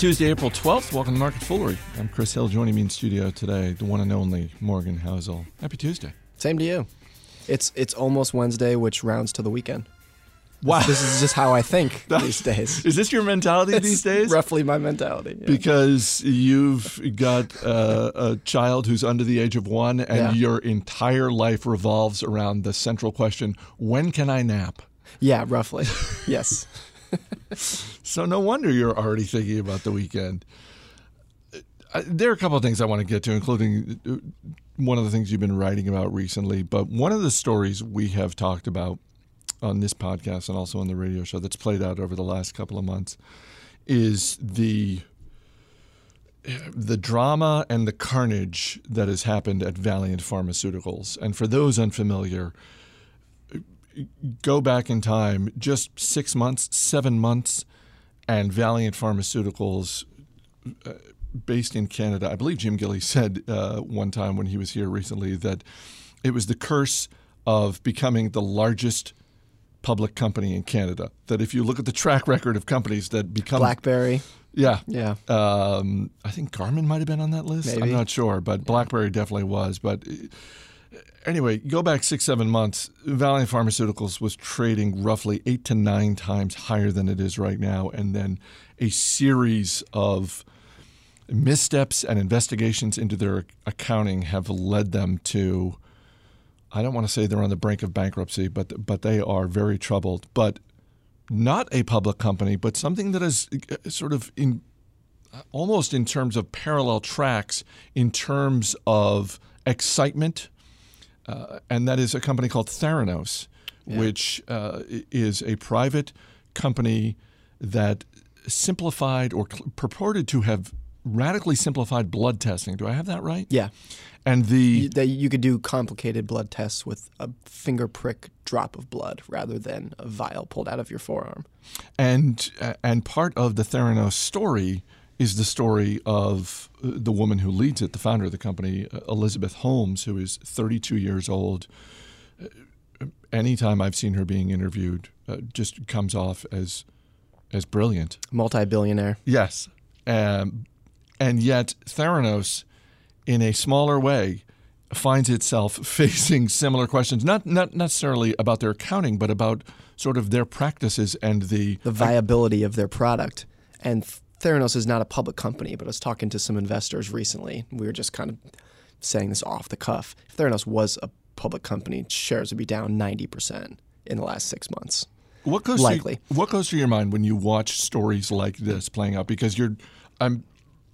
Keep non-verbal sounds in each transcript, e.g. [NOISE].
Tuesday, April 12th. Welcome to Market Foolery. I'm Chris Hill. Joining me in studio today, the one and only Morgan Housel. Happy Tuesday. Same to you. It's it's almost Wednesday, which rounds to the weekend. Wow. This is just how I think [LAUGHS] these days. Is this your mentality It's these days? Roughly my mentality. yeah. Because you've got uh, a child who's under the age of one, and Yeah. your entire life revolves around the central question when can I nap? yeah, roughly. yes. [LAUGHS] So no wonder you're already thinking about the weekend. Uh, There are a couple of things I want to get to, including uh, one of the things you've been writing about recently. But one of the stories we have talked about on this podcast and also on the radio show that's played out over the last couple of months is the the drama and the carnage that has happened at Valeant Pharmaceuticals. And for those unfamiliar, go back in time just six months, seven months, and Valeant Pharmaceuticals, uh, based in Canada. I believe Jim Gillies said uh, one time when he was here recently that it was the curse of becoming the largest public company in Canada. That if you look at the track record of companies that become Blackberry. yeah. Yeah. Um, I think Garmin might have been on that list. I'm not sure, but BlackBerry definitely was. But anyway, go back six, seven months. Valeant Pharmaceuticals was trading roughly eight to nine times higher than it is right now, and then a series of missteps and investigations into their accounting have led them to. I don't want to say they're on the brink of bankruptcy, but but they are very troubled. But not a public company, but something that is uh, sort of in almost in terms of parallel tracks in terms of excitement, uh, and that is a company called Theranos, which uh, is a private company that simplified or cl- purported to have radically simplified blood testing. Do I have that right? Yeah. And the You, that you could do complicated blood tests with a finger prick drop of blood rather than a vial pulled out of your forearm. and uh, and part of the Theranos story is the story of uh, the woman who leads it, the founder of the company, uh, Elizabeth Holmes, who is 32 years old. Uh, Anytime I've seen her being interviewed, uh, just comes off as as brilliant. Multi-billionaire. Yes, um, and yet Theranos, in a smaller way, finds itself [LAUGHS] facing similar questions. Not not necessarily about their accounting, but about sort of their practices and the the viability of their product. And Theranos is not a public company, but I was talking to some investors recently. We were just kind of saying this off the cuff. If Theranos was a public company, shares would be down 90% in the last six months. What goes Likely. Through, what goes through your mind when you watch stories like this playing out? Because you're, I'm,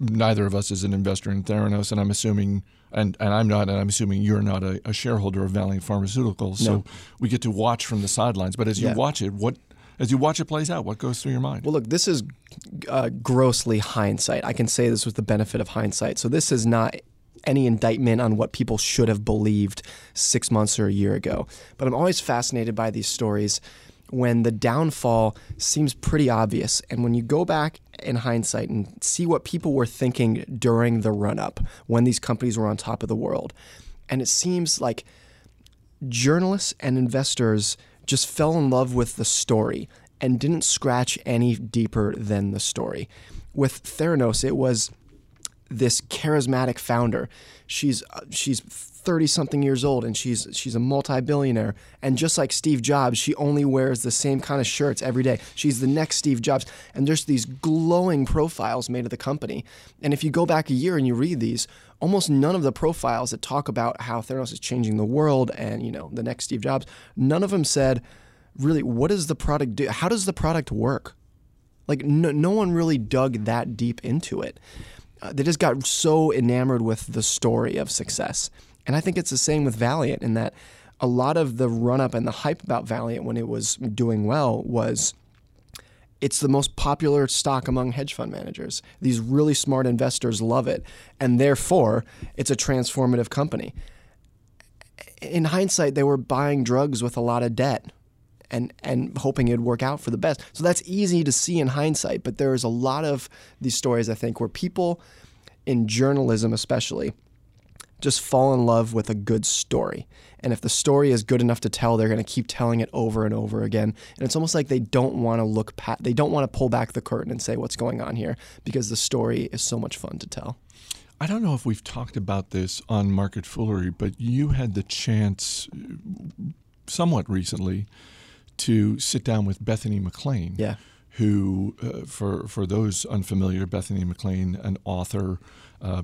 neither of us is an investor in Theranos, and I'm assuming, and, and I'm not, and I'm assuming you're not a, a shareholder of Valeant Pharmaceuticals. So No. we get to watch from the sidelines. But as you Yeah. watch it, what as you watch it plays out, what goes through your mind? Well, look, this is uh, grossly hindsight. I can say this with the benefit of hindsight. So this is not any indictment on what people should have believed six months or a year ago. But I'm always fascinated by these stories when the downfall seems pretty obvious. And when you go back in hindsight and see what people were thinking during the run up when these companies were on top of the world, and it seems like journalists and investors just fell in love with the story and didn't scratch any deeper than the story. With Theranos, it was this charismatic founder. She's uh, she's 30 something years old and she's she's a multi-billionaire and just like Steve Jobs, she only wears the same kind of shirts every day. She's the next Steve Jobs and there's these glowing profiles made of the company. And if you go back a year and you read these, almost none of the profiles that talk about how Theranos is changing the world and, you know, the next Steve Jobs, none of them said really what does the product do? How does the product work? Like no, no one really dug that deep into it. Uh, they just got so enamored with the story of success. And I think it's the same with Valeant in that a lot of the run up and the hype about Valeant when it was doing well was it's the most popular stock among hedge fund managers. These really smart investors love it, and therefore it's a transformative company. In hindsight, they were buying drugs with a lot of debt and and hoping it'd work out for the best. So that's easy to see in hindsight, but there is a lot of these stories I think where people in journalism especially just fall in love with a good story. And if the story is good enough to tell, they're going to keep telling it over and over again. And it's almost like they don't want to look pat, they don't want to pull back the curtain and say what's going on here because the story is so much fun to tell. I don't know if we've talked about this on Market Foolery, but you had the chance somewhat recently to sit down with Bethany McLean. Yeah. Who, uh, for for those unfamiliar, Bethany McLean, an author, uh,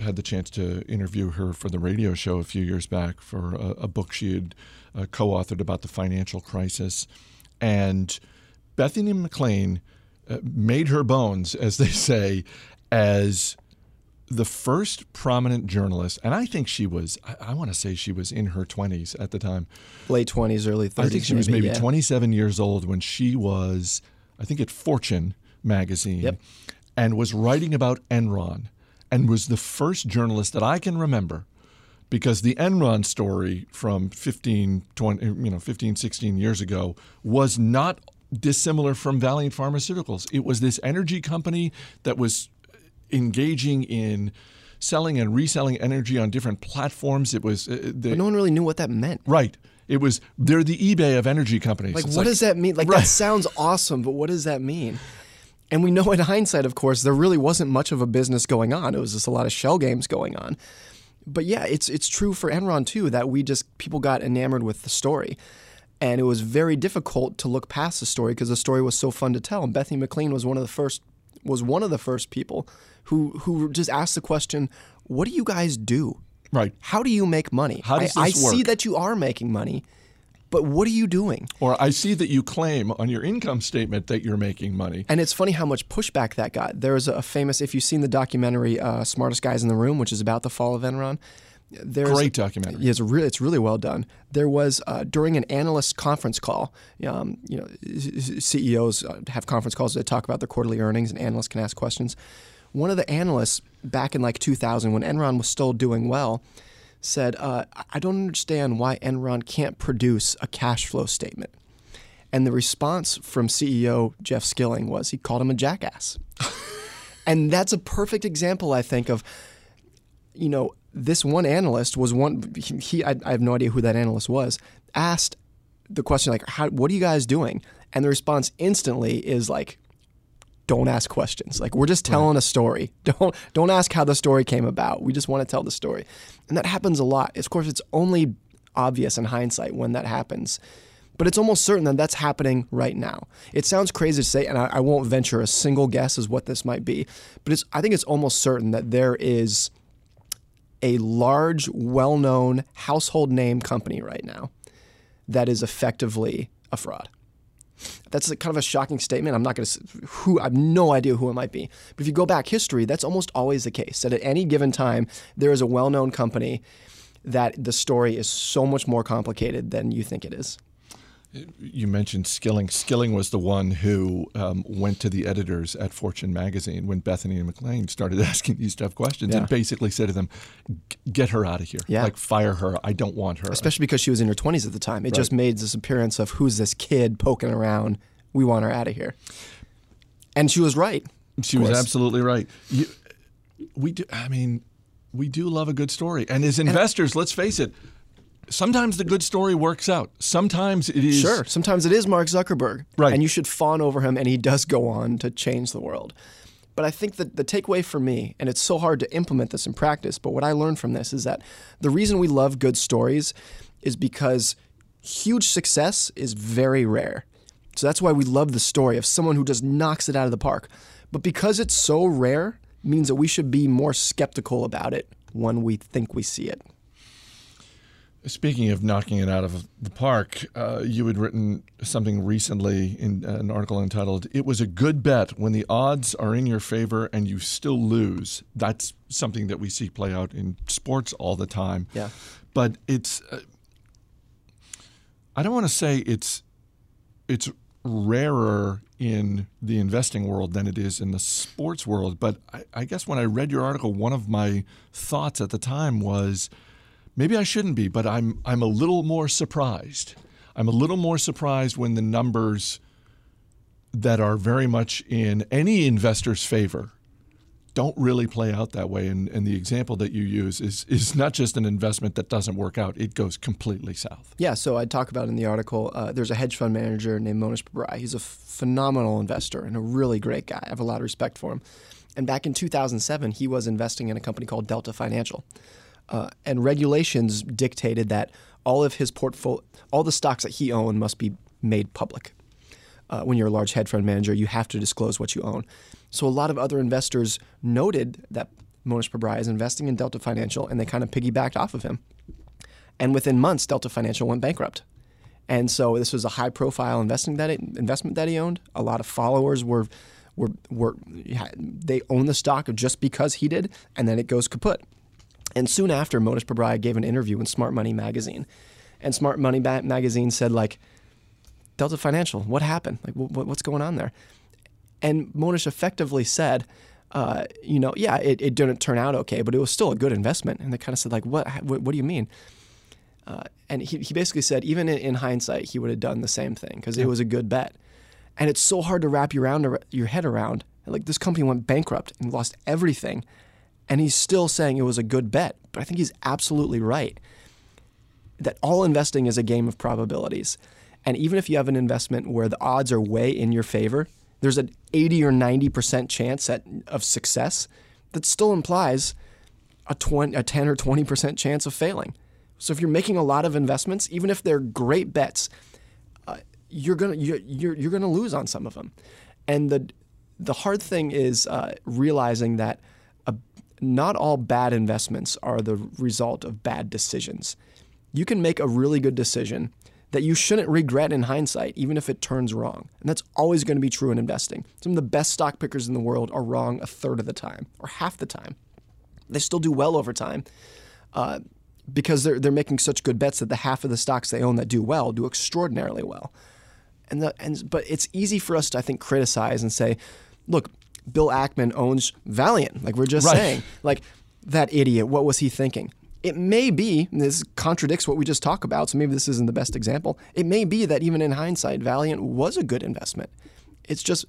had the chance to interview her for the radio show a few years back for a, a book she had uh, co-authored about the financial crisis, and Bethany McLean uh, made her bones, as they say, as the first prominent journalist, and I think she was, I, I want to say she was in her 20s at the time. Late 20s, early 30s. I think she maybe, was maybe yeah. 27 years old when she was, I think, at Fortune magazine Yep. and was writing about Enron and was the first journalist that I can remember because the Enron story from 15, 20, you know, 15, 16 years ago was not dissimilar from Valeant Pharmaceuticals. It was this energy company that was engaging in selling and reselling energy on different platforms. It was uh, the, But no one really knew what that meant. right. It was they're the eBay of energy companies. Like, It's what does that mean? Like, Right. that sounds awesome, but what does that mean? And we know in hindsight, of course, there really wasn't much of a business going on. It was just a lot of shell games going on. But yeah, it's it's true for Enron too that we just people got enamored with the story. And it was very difficult to look past the story because the story was so fun to tell. And Bethany McLean was one of the first was one of the first people who who just asked the question, "What do you guys do? Right. How do you make money? How does I, this I see that you are making money, but what are you doing?" Or I see that you claim on your income statement that you're making money. And it's funny how much pushback that got. There was a famous, if you've seen the documentary uh, "Smartest Guys in the Room," which is about the fall of Enron. There's Great documentary. It's really, it's really well done. There was uh, during an analyst conference call. Um, you know, CEOs uh, have conference calls to talk about their quarterly earnings, and analysts can ask questions. One of the analysts back in like 2000, when Enron was still doing well, said, uh, "I don't understand why Enron can't produce a cash flow statement." And the response from CEO Jeff Skilling was he called him a jackass. [LAUGHS] and that's a perfect example, I think, of, you know, this one analyst was one, he, I, I have no idea who that analyst was, asked the question, like, How, what are you guys doing? And the response instantly is like, don't ask questions. Like we're just telling a story. [LAUGHS] Don't don't ask how the story came about. We just want to tell the story. And that happens a lot. Of course, it's only obvious in hindsight when that happens. But it's almost certain that that's happening right now. It sounds crazy to say, and I, I won't venture a single guess as what this might be. But it's, I think it's almost certain that there is a large, well-known household name company right now that is effectively a fraud. That's kind of a shocking statement. I'm not going to who I have no idea who it might be. But if you go back history, that's almost always the case. That at any given time, there is a well-known company that the story is so much more complicated than you think it is. You mentioned Skilling. Skilling was the one who um, went to the editors at Fortune magazine when Bethany and McLean started [LAUGHS] asking these tough questions Yeah. and basically said to them, "Get her out of here. Yeah. Like fire her. I don't want her." Especially because she was in her 20s at the time. It just made this appearance of who's this kid poking around. We want her out of here. And she was right. She was absolutely right. You, we do. I mean, we do love a good story, and as investors, let's face it. Sometimes the good story works out. Sometimes it is Sure. Sometimes it is Mark Zuckerberg. Right. And you should fawn over him, and he does go on to change the world. But I think that the takeaway for me, and it's so hard to implement this in practice, but what I learned from this is that the reason we love good stories is because huge success is very rare. So that's why we love the story of someone who just knocks it out of the park. But because it's so rare, means that we should be more skeptical about it when we think we see it. Speaking of knocking it out of the park, uh, you had written something recently in an article entitled "It was a good bet when the odds are in your favor and you still lose." That's something that we see play out in sports all the time. Yeah. but it's. Uh, I don't want to say it's it's rarer in the investing world than it is in the sports world. But I, I guess when I read your article, one of my thoughts at the time was maybe I shouldn't be, but I'm I'm a little more surprised. I'm a little more surprised when the numbers that are very much in any investor's favor don't really play out that way. And, and the example that you use is is not just an investment that doesn't work out; it goes completely south. Yeah. So I talk about in the article. Uh, there's a hedge fund manager named Mohnish Pabrai. He's a phenomenal investor and a really great guy. I have a lot of respect for him. And back in 2007, he was investing in a company called Delta Financial. Uh, and regulations dictated that all of his portfolio, all the stocks that he owned must be made public. Uh, when you're a large hedge fund manager, you have to disclose what you own. So a lot of other investors noted that Mohnish Pabrai is investing in Delta Financial, and they kind of piggybacked off of him. And within months, Delta Financial went bankrupt. And so this was a high-profile investing that it, investment that he owned. A lot of followers were were, were they own the stock just because he did, and then it goes kaput. And soon after, Mohnish Pabrai gave an interview in Smart Money magazine, and Smart Money magazine said like, Delta Financial, what happened? Like, what's going on there? And Mohnish effectively said, uh, you know, yeah, it, it didn't turn out okay, but it was still a good investment. And they kind of said like, what, what, what do you mean? Uh, and he, he basically said, even in, in hindsight, he would have done the same thing because it was a good bet. And it's so hard to wrap your, around, your head around. Like this company went bankrupt and lost everything. And he's still saying it was a good bet. But I think he's absolutely right that all investing is a game of probabilities. And even if you have an investment where the odds are way in your favor, there's an 80 or 90% chance at, of success that still implies a, 20, a 10 or 20% chance of failing. So if you're making a lot of investments, even if they're great bets, you're gonna you're you're, you're gonna lose on some of them, and the the hard thing is uh, realizing that not all bad investments are the result of bad decisions. You can make a really good decision that you shouldn't regret in hindsight, even if it turns wrong. And that's always going to be true in investing. Some of the best stock pickers in the world are wrong a third of the time or half the time. They still do well over time uh, because they're, they're making such good bets that the half of the stocks they own that do well do extraordinarily well and the and but it's easy for us to I think criticize and say, look, Bill Ackman owns Valeant. like we're just right. saying, like that idiot. What was he thinking? It may be this contradicts what we just talked about, so maybe this isn't the best example. It may be that even in hindsight, Valeant was a good investment. It's just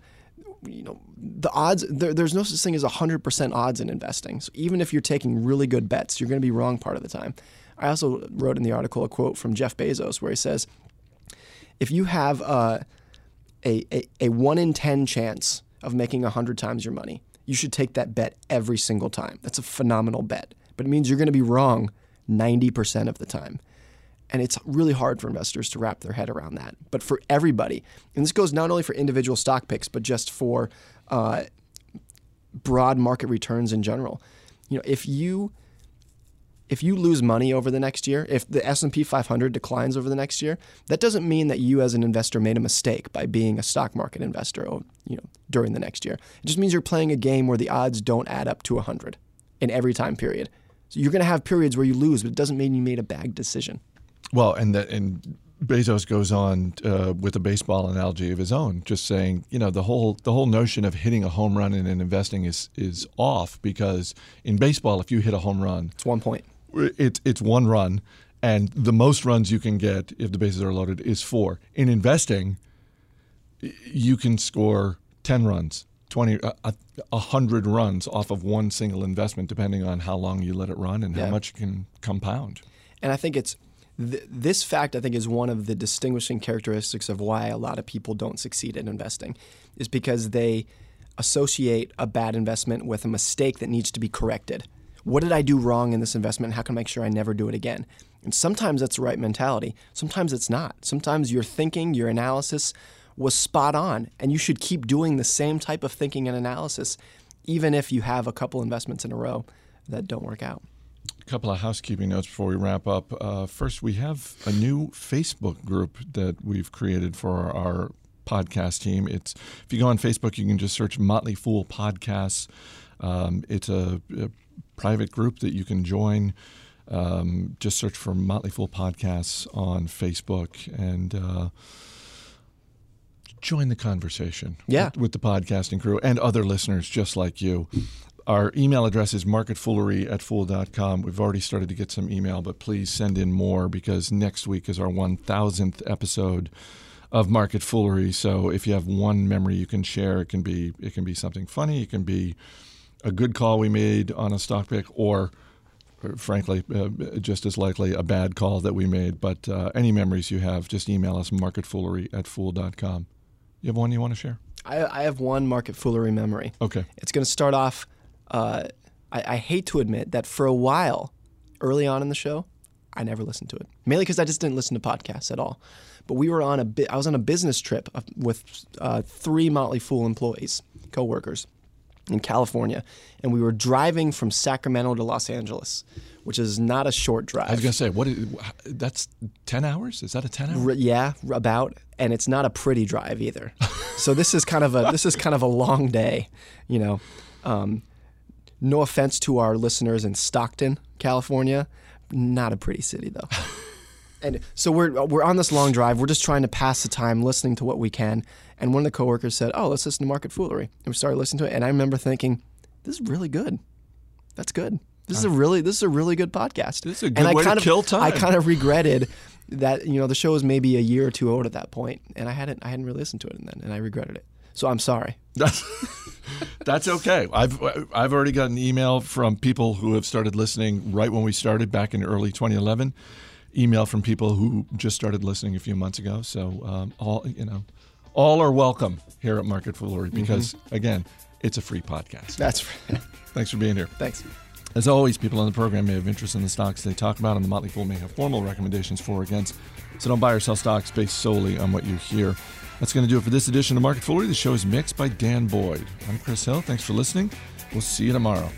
you know the odds there, there's no such thing as 100% odds in investing so even if you're taking really good bets you're going to be wrong part of the time i also wrote in the article a quote from jeff bezos where he says if you have a, a, a, a 1 in 10 chance of making 100 times your money, you should take that bet every single time. That's a phenomenal bet. But it means you're going to be wrong 90% of the time. And it's really hard for investors to wrap their head around that. But for everybody, and this goes not only for individual stock picks, but just for uh, broad market returns in general. You know, if you if you lose money over the next year, if the S&P 500 declines over the next year, that doesn't mean that you as an investor made a mistake by being a stock market investor, you know, during the next year. It just means you're playing a game where the odds don't add up to 100 in every time period. So you're going to have periods where you lose, but it doesn't mean you made a bad decision. Well, and that and Bezos goes on uh, with a baseball analogy of his own, just saying, you know, the whole the whole notion of hitting a home run in investing is is off because in baseball, if you hit a home run, it's one point it's it's one run, and the most runs you can get if the bases are loaded is four. In investing, you can score ten runs, twenty, uh, a, a hundred runs off of one single investment, depending on how long you let it run and yeah. how much you can compound. And I think it's th- this fact. I think is one of the distinguishing characteristics of why a lot of people don't succeed in investing, is because they associate a bad investment with a mistake that needs to be corrected what did I do wrong in this investment? How can I make sure I never do it again? And sometimes that's the right mentality. Sometimes it's not. Sometimes your thinking, your analysis was spot on, and you should keep doing the same type of thinking and analysis, even if you have a couple investments in a row that don't work out. A couple of housekeeping notes before we wrap up. Uh, first, we have a new Facebook group that we've created for our podcast team. It's if you go on Facebook, you can just search Motley Fool Podcasts. Um, it's a, a private group that you can join. Um, just search for Motley Fool Podcasts on Facebook and uh, join the conversation yeah. with, with, the podcasting crew and other listeners just like you. Our email address is marketfoolery at fool.com. We've already started to get some email, but please send in more because next week is our 1000th episode of Market Foolery. So if you have one memory you can share, it can be it can be something funny, it can be a good call we made on a stock pick or frankly, uh, just as likely a bad call that we made. But uh, any memories you have, just email us marketfoolery at fool.com. You have one you want to share? I, I have one market foolery memory. Okay. It's going to start off. Uh, I, I hate to admit that for a while, early on in the show, I never listened to it. Mainly because I just didn't listen to podcasts at all. But we were on a bi- I was on a business trip with uh, three Motley Fool employees, coworkers in California, and we were driving from Sacramento to Los Angeles, which is not a short drive. I was gonna say, what? Is, that's ten hours? Is that a ten hour? R- yeah, about, and it's not a pretty drive either. [LAUGHS] so this is kind of a this is kind of a long day, you know. Um, no offense to our listeners in Stockton, California, not a pretty city though. [LAUGHS] and so we're we're on this long drive. We're just trying to pass the time, listening to what we can. And one of the coworkers said, "Oh, let's listen to Market Foolery." And we started listening to it. And I remember thinking, "This is really good. That's good. This is a really this is a really good podcast." This is a good and I way kind to of, kill time. I kind of regretted that you know the show was maybe a year or two old at that point, and I hadn't I hadn't really listened to it and then, and I regretted it. So I'm sorry. That's, that's okay. I've I've already got an email from people who have started listening right when we started back in early 2011. Email from people who just started listening a few months ago. So um, all you know, all are welcome here at Market Foolery because mm-hmm. again, it's a free podcast. That's right. [LAUGHS] Thanks for being here. Thanks. As always, people on the program may have interest in the stocks they talk about, and the Motley Fool may have formal recommendations for or against. So don't buy or sell stocks based solely on what you hear. That's going to do it for this edition of Market Foolery. The show is mixed by Dan Boyd. I'm Chris Hill. Thanks for listening. We'll see you tomorrow.